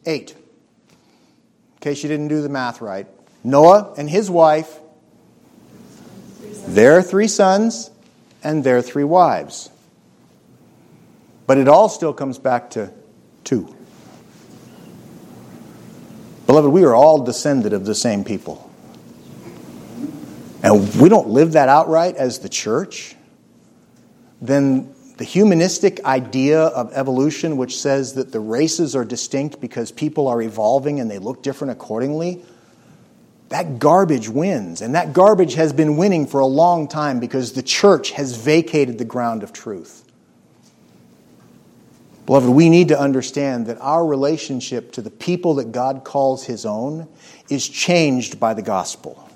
Eight. In case you didn't do the math right. Noah and his wife, their three sons, and their three wives. But it all still comes back to two. Beloved, we are all descended of the same people. And we don't live that outright as the church, then the humanistic idea of evolution, which says that the races are distinct because people are evolving and they look different accordingly, that garbage wins. And that garbage has been winning for a long time because the church has vacated the ground of truth. Beloved, we need to understand that our relationship to the people that God calls His own is changed by the gospel.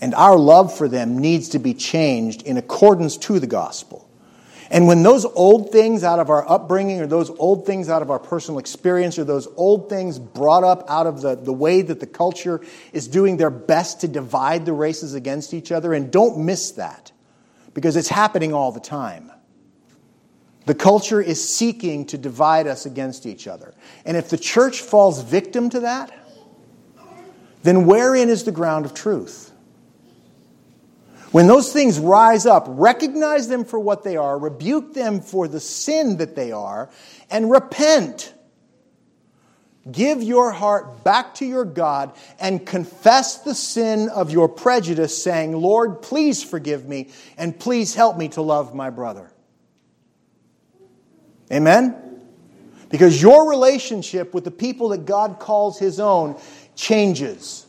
And our love for them needs to be changed in accordance to the gospel. And when those old things out of our upbringing, or those old things out of our personal experience, or those old things brought up out of the, the way that the culture is doing their best to divide the races against each other, and don't miss that, because it's happening all the time. The culture is seeking to divide us against each other. And if the church falls victim to that, then wherein is the ground of truth? When those things rise up, recognize them for what they are, rebuke them for the sin that they are, and repent. Give your heart back to your God and confess the sin of your prejudice, saying, Lord, please forgive me and please help me to love my brother. Amen? Because your relationship with the people that God calls His own changes.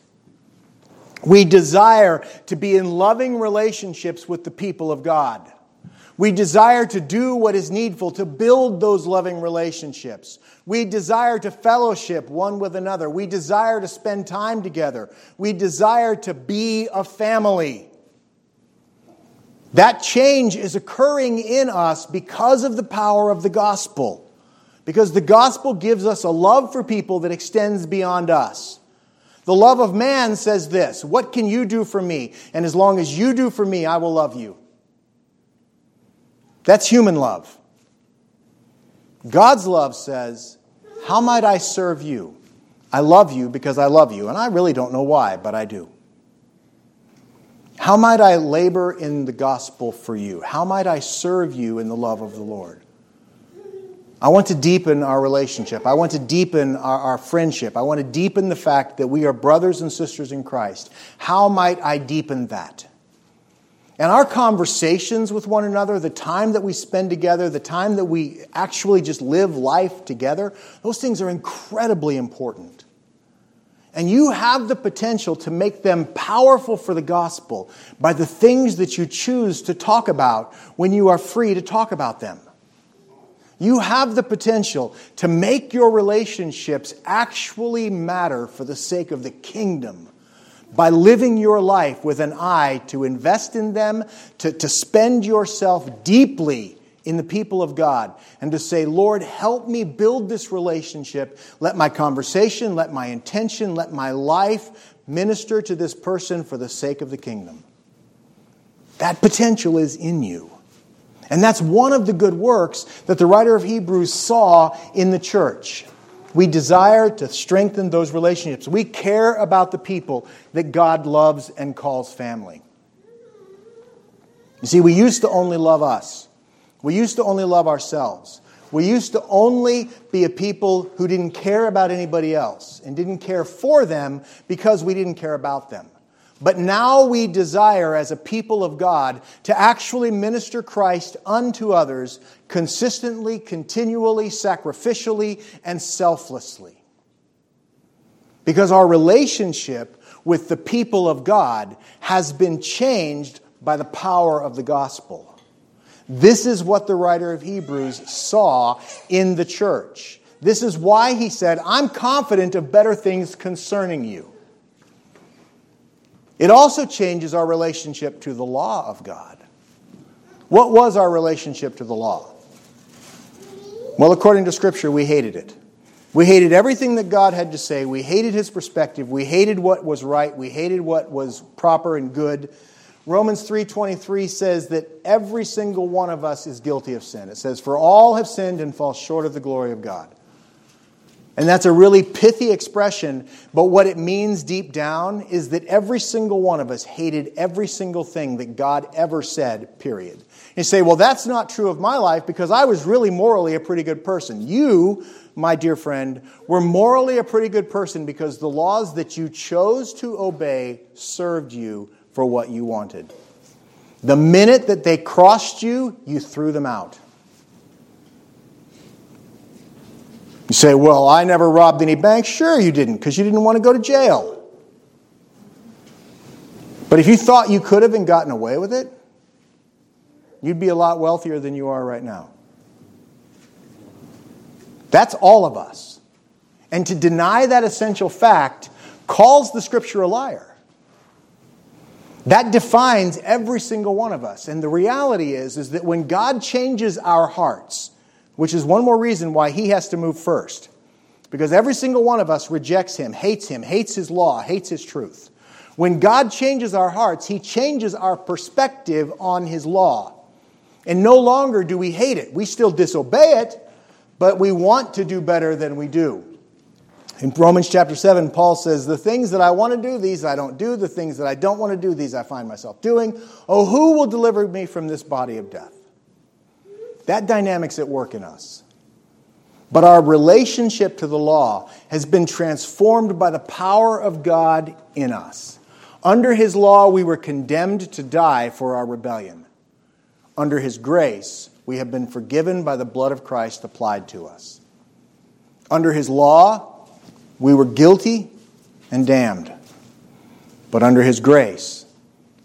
We desire to be in loving relationships with the people of God. We desire to do what is needful to build those loving relationships. We desire to fellowship one with another. We desire to spend time together. We desire to be a family. That change is occurring in us because of the power of the gospel. Because the gospel gives us a love for people that extends beyond us. The love of man says this What can you do for me? And as long as you do for me, I will love you. That's human love. God's love says, How might I serve you? I love you because I love you. And I really don't know why, but I do. How might I labor in the gospel for you? How might I serve you in the love of the Lord? I want to deepen our relationship. I want to deepen our, our, friendship. I want to deepen the fact that we are brothers and sisters in Christ. How might I deepen that? And our conversations with one another, the time that we spend together, the time that we actually just live life together, those things are incredibly important. And you have the potential to make them powerful for the gospel by the things that you choose to talk about when you are free to talk about them. You have the potential to make your relationships actually matter for the sake of the kingdom by living your life with an eye to invest in them, to, to spend yourself deeply in the people of God and to say, Lord, help me build this relationship. Let my conversation, let my intention, let my life minister to this person for the sake of the kingdom. That potential is in you. And that's one of the good works that the writer of Hebrews saw in the church. We desire to strengthen those relationships. We care about the people that God loves and calls family. You see, we used to only love us. We used to only love ourselves. We used to only be a people who didn't care about anybody else and didn't care for them because we didn't care about them. But now we desire, as a people of God, to actually minister Christ unto others consistently, continually, sacrificially, and selflessly. Because our relationship with the people of God has been changed by the power of the gospel. This is what the writer of Hebrews saw in the church. This is why he said, I'm confident of better things concerning you. It also changes our relationship to the law of God. What was our relationship to the law? Well, according to Scripture, we hated it. We hated everything that God had to say. We hated his perspective. We hated what was right. We hated what was proper and good. Romans 3:23 says that every single one of us is guilty of sin. It says for all have sinned and fall short of the glory of God. And that's a really pithy expression, but what it means deep down is that every single one of us hated every single thing that God ever said, period. You say, well, that's not true of my life because I was really morally a pretty good person. You, my dear friend, were morally a pretty good person because the laws that you chose to obey served you for what you wanted. The minute that they crossed you, you threw them out. You say, Well, I never robbed any banks. Sure, you didn't, because you didn't want to go to jail. But if you thought you could have and gotten away with it, you'd be a lot wealthier than you are right now. That's all of us. And to deny that essential fact calls the scripture a liar. That defines every single one of us. And the reality is, is that when God changes our hearts, which is one more reason why he has to move first. Because every single one of us rejects him, hates him, hates his law, hates his truth. When God changes our hearts, he changes our perspective on his law. And no longer do we hate it. We still disobey it, but we want to do better than we do. In Romans chapter 7, Paul says, The things that I want to do, these I don't do. The things that I don't want to do, these I find myself doing. Oh, who will deliver me from this body of death? That dynamic's at work in us. But our relationship to the law has been transformed by the power of God in us. Under his law, we were condemned to die for our rebellion. Under his grace, we have been forgiven by the blood of Christ applied to us. Under his law, we were guilty and damned. But under his grace,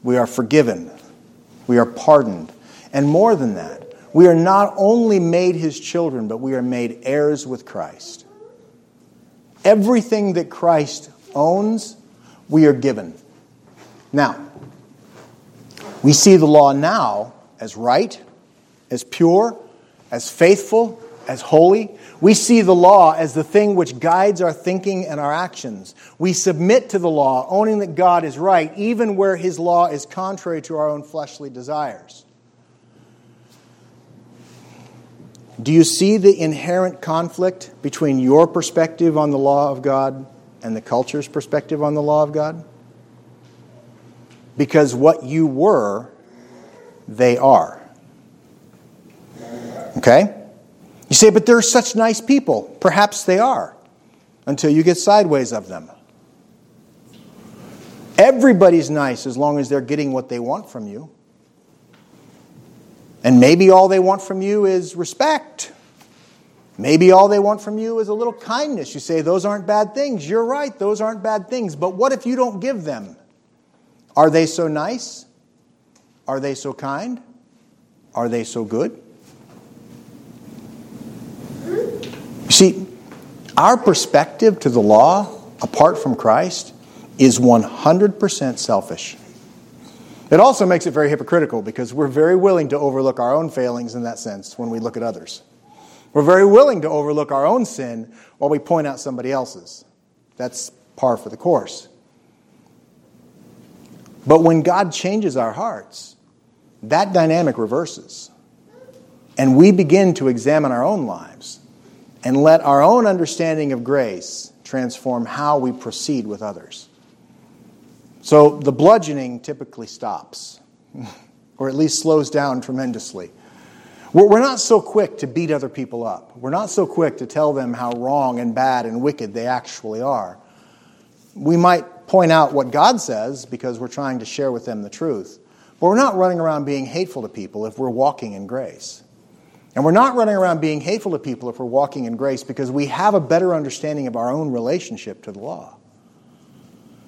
we are forgiven, we are pardoned, and more than that, we are not only made his children, but we are made heirs with Christ. Everything that Christ owns, we are given. Now, we see the law now as right, as pure, as faithful, as holy. We see the law as the thing which guides our thinking and our actions. We submit to the law, owning that God is right, even where his law is contrary to our own fleshly desires. Do you see the inherent conflict between your perspective on the law of God and the culture's perspective on the law of God? Because what you were, they are. Okay? You say, but they're such nice people. Perhaps they are, until you get sideways of them. Everybody's nice as long as they're getting what they want from you. And maybe all they want from you is respect. Maybe all they want from you is a little kindness. You say, those aren't bad things. You're right, those aren't bad things. But what if you don't give them? Are they so nice? Are they so kind? Are they so good? See, our perspective to the law, apart from Christ, is 100% selfish. It also makes it very hypocritical because we're very willing to overlook our own failings in that sense when we look at others. We're very willing to overlook our own sin while we point out somebody else's. That's par for the course. But when God changes our hearts, that dynamic reverses. And we begin to examine our own lives and let our own understanding of grace transform how we proceed with others. So the bludgeoning typically stops, or at least slows down tremendously. We're not so quick to beat other people up. We're not so quick to tell them how wrong and bad and wicked they actually are. We might point out what God says because we're trying to share with them the truth. But we're not running around being hateful to people if we're walking in grace. And we're not running around being hateful to people if we're walking in grace because we have a better understanding of our own relationship to the law.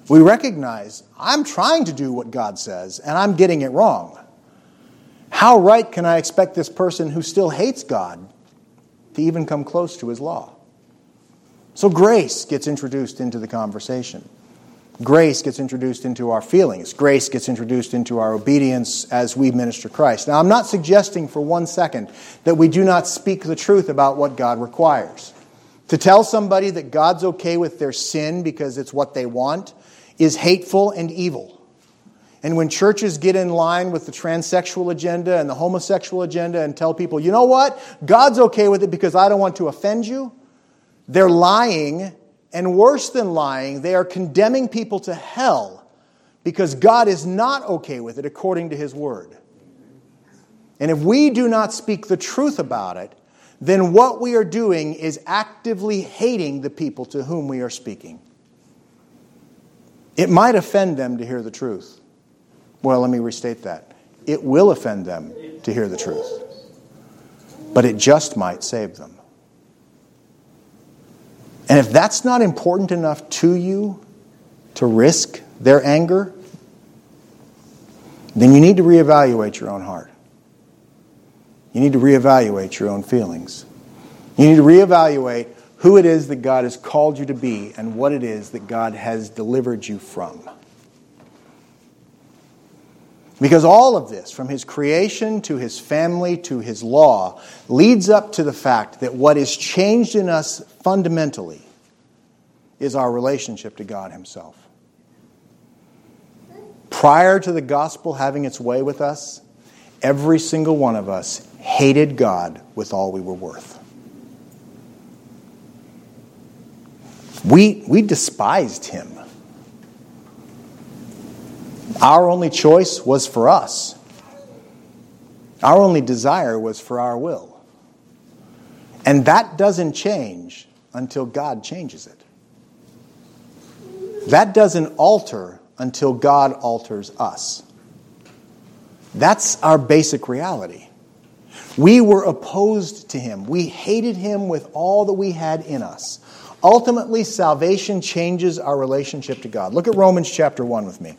We recognize I'm trying to do what God says and I'm getting it wrong. How right can I expect this person who still hates God to even come close to his law? So grace gets introduced into the conversation. Grace gets introduced into our feelings. Grace gets introduced into our obedience as we minister Christ. Now, I'm not suggesting for one second that we do not speak the truth about what God requires. To tell somebody that God's okay with their sin because it's what they want is hateful and evil. And when churches get in line with the transsexual agenda and the homosexual agenda and tell people, you know what, God's okay with it because I don't want to offend you, they're lying. And worse than lying, they are condemning people to hell because God is not okay with it according to His Word. And if we do not speak the truth about it, then what we are doing is actively hating the people to whom we are speaking. It might offend them to hear the truth. Well, let me restate that. It will offend them to hear the truth, but it just might save them. And if that's not important enough to you to risk their anger, then you need to reevaluate your own heart. You need to reevaluate your own feelings. You need to reevaluate who it is that God has called you to be and what it is that God has delivered you from. Because all of this, from his creation to his family to his law, leads up to the fact that what is changed in us fundamentally is our relationship to God himself. Prior to the gospel having its way with us, every single one of us hated God with all we were worth. We, we despised him. Our only choice was for us. Our only desire was for our will. And that doesn't change until God changes it. That doesn't alter until God alters us. That's our basic reality. We were opposed to him. We hated him with all that we had in us. Ultimately, salvation changes our relationship to God. Look at Romans chapter 1 with me.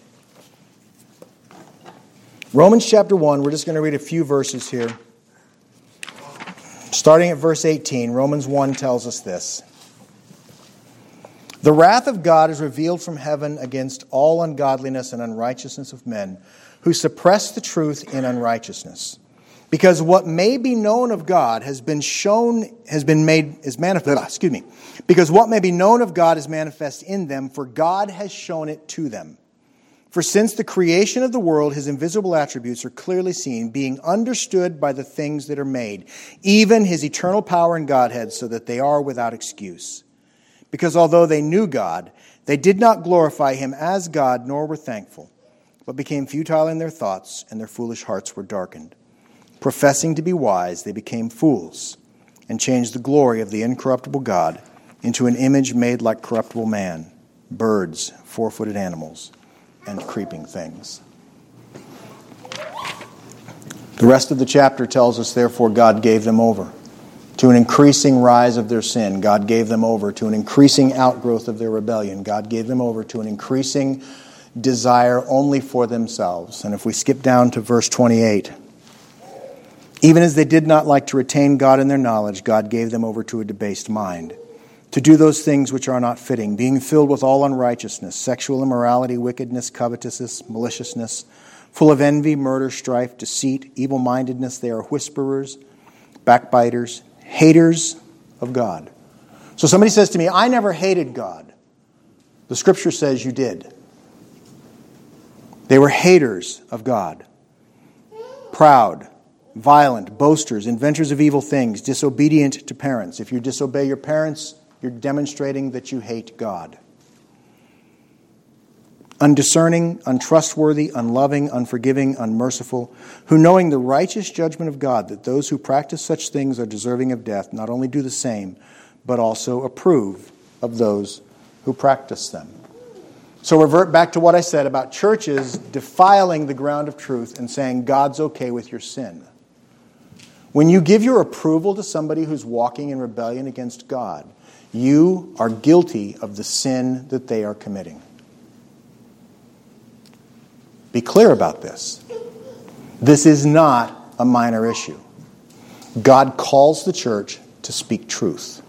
Romans chapter 1, we're just going to read a few verses here. Starting at verse 18, Romans 1 tells us this The wrath of God is revealed from heaven against all ungodliness and unrighteousness of men who suppress the truth in unrighteousness. Because what may be known of God has been shown, has been made, is manifest, excuse me. Because what may be known of God is manifest in them, for God has shown it to them. For since the creation of the world, his invisible attributes are clearly seen, being understood by the things that are made, even his eternal power and Godhead, so that they are without excuse. Because although they knew God, they did not glorify him as God, nor were thankful, but became futile in their thoughts, and their foolish hearts were darkened. Professing to be wise, they became fools, and changed the glory of the incorruptible God into an image made like corruptible man, birds, four footed animals and creeping things. The rest of the chapter tells us, therefore, God gave them over to an increasing rise of their sin. God gave them over to an increasing outgrowth of their rebellion. God gave them over to an increasing desire only for themselves. And if we skip down to verse 28, even as they did not like to retain God in their knowledge, God gave them over to a debased mind to do those things which are not fitting, being filled with all unrighteousness, sexual immorality, wickedness, covetousness, maliciousness, full of envy, murder, strife, deceit, evil mindedness. They are whisperers, backbiters, haters of God. So somebody says to me, I never hated God. The scripture says you did. They were haters of God, proud, violent, boasters, inventors of evil things, disobedient to parents. If you disobey your parents, you're demonstrating that you hate God. undiscerning, untrustworthy, unloving, unforgiving, unmerciful, who knowing the righteous judgment of God, that those who practice such things are deserving of death, not only do the same, but also approve of those who practice them. So, revert back to what I said about churches defiling the ground of truth and saying God's okay with your sin. When you give your approval to somebody who's walking in rebellion against God, you are guilty of the sin that they are committing. Be clear about this. This is not a minor issue. God calls the church to speak truth.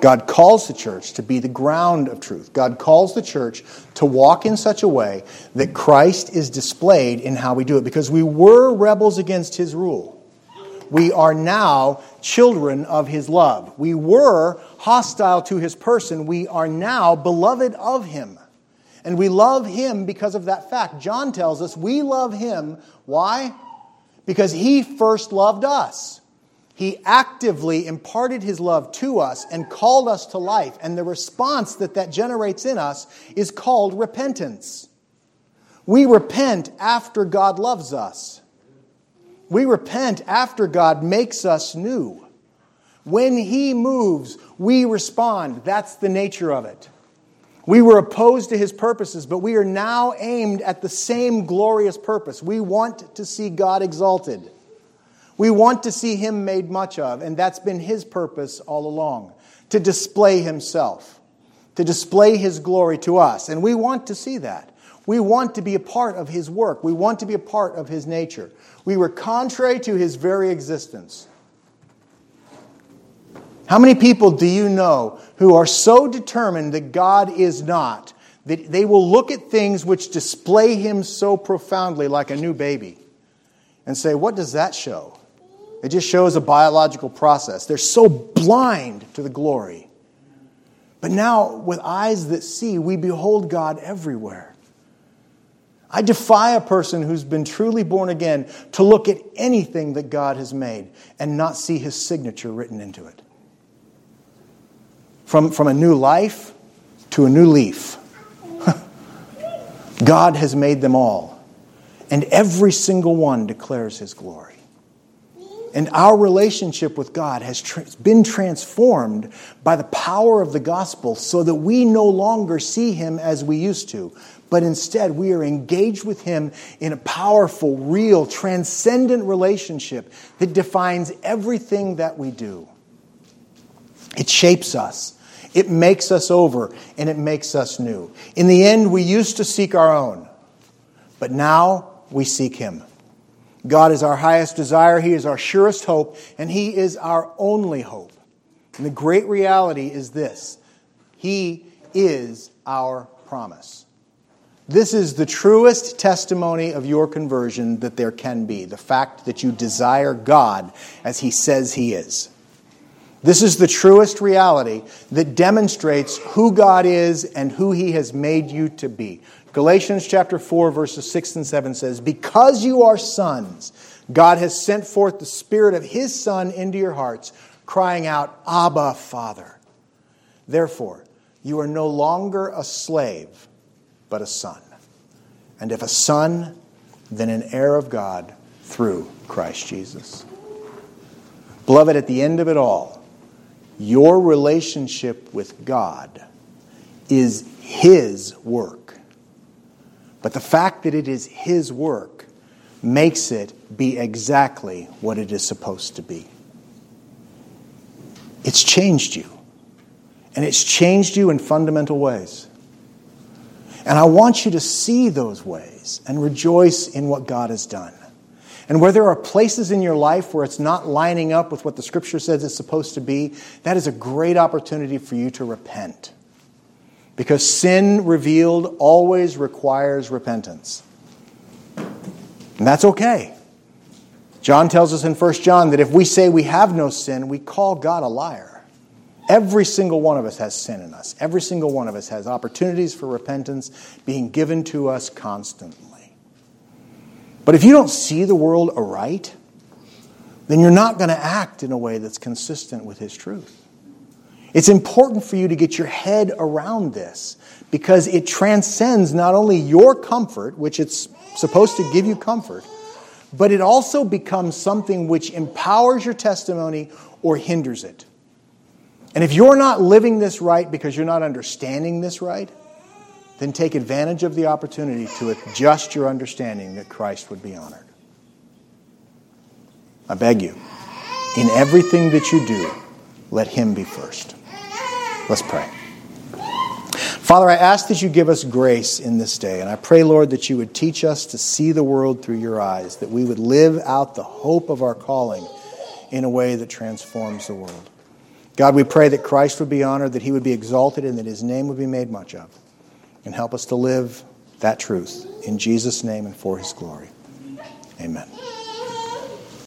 God calls the church to be the ground of truth. God calls the church to walk in such a way that Christ is displayed in how we do it because we were rebels against his rule. We are now children of his love. We were hostile to his person. We are now beloved of him. And we love him because of that fact. John tells us we love him. Why? Because he first loved us. He actively imparted his love to us and called us to life. And the response that that generates in us is called repentance. We repent after God loves us. We repent after God makes us new. When He moves, we respond. That's the nature of it. We were opposed to his purposes, but we are now aimed at the same glorious purpose. We want to see God exalted. We want to see him made much of, and that's been his purpose all along to display himself, to display his glory to us. And we want to see that. We want to be a part of his work, we want to be a part of his nature. We were contrary to his very existence. How many people do you know who are so determined that God is not that they will look at things which display Him so profoundly like a new baby and say, What does that show? It just shows a biological process. They're so blind to the glory. But now, with eyes that see, we behold God everywhere. I defy a person who's been truly born again to look at anything that God has made and not see his signature written into it from, from a new life to a new leaf. God has made them all, and every single one declares His glory. And our relationship with God has tra- been transformed by the power of the gospel so that we no longer see Him as we used to, but instead we are engaged with Him in a powerful, real, transcendent relationship that defines everything that we do. It shapes us. It makes us over and it makes us new. In the end, we used to seek our own, but now we seek Him. God is our highest desire, He is our surest hope, and He is our only hope. And the great reality is this He is our promise. This is the truest testimony of your conversion that there can be the fact that you desire God as He says He is. This is the truest reality that demonstrates who God is and who He has made you to be. Galatians chapter 4, verses 6 and 7 says, Because you are sons, God has sent forth the Spirit of His Son into your hearts, crying out, Abba, Father. Therefore, you are no longer a slave, but a son. And if a son, then an heir of God through Christ Jesus. Beloved, at the end of it all, your relationship with God is His work. But the fact that it is His work makes it be exactly what it is supposed to be. It's changed you. And it's changed you in fundamental ways. And I want you to see those ways and rejoice in what God has done. And where there are places in your life where it's not lining up with what the scripture says it's supposed to be, that is a great opportunity for you to repent. Because sin revealed always requires repentance. And that's okay. John tells us in 1 John that if we say we have no sin, we call God a liar. Every single one of us has sin in us. Every single one of us has opportunities for repentance being given to us constantly. But if you don't see the world aright, then you're not going to act in a way that's consistent with His truth. It's important for you to get your head around this because it transcends not only your comfort, which it's supposed to give you comfort, but it also becomes something which empowers your testimony or hinders it. And if you're not living this right because you're not understanding this right, then take advantage of the opportunity to adjust your understanding that Christ would be honored. I beg you, in everything that you do, let Him be first. Let's pray. Father, I ask that you give us grace in this day, and I pray, Lord, that you would teach us to see the world through your eyes, that we would live out the hope of our calling in a way that transforms the world. God, we pray that Christ would be honored, that he would be exalted, and that his name would be made much of. And help us to live that truth in Jesus' name and for his glory. Amen.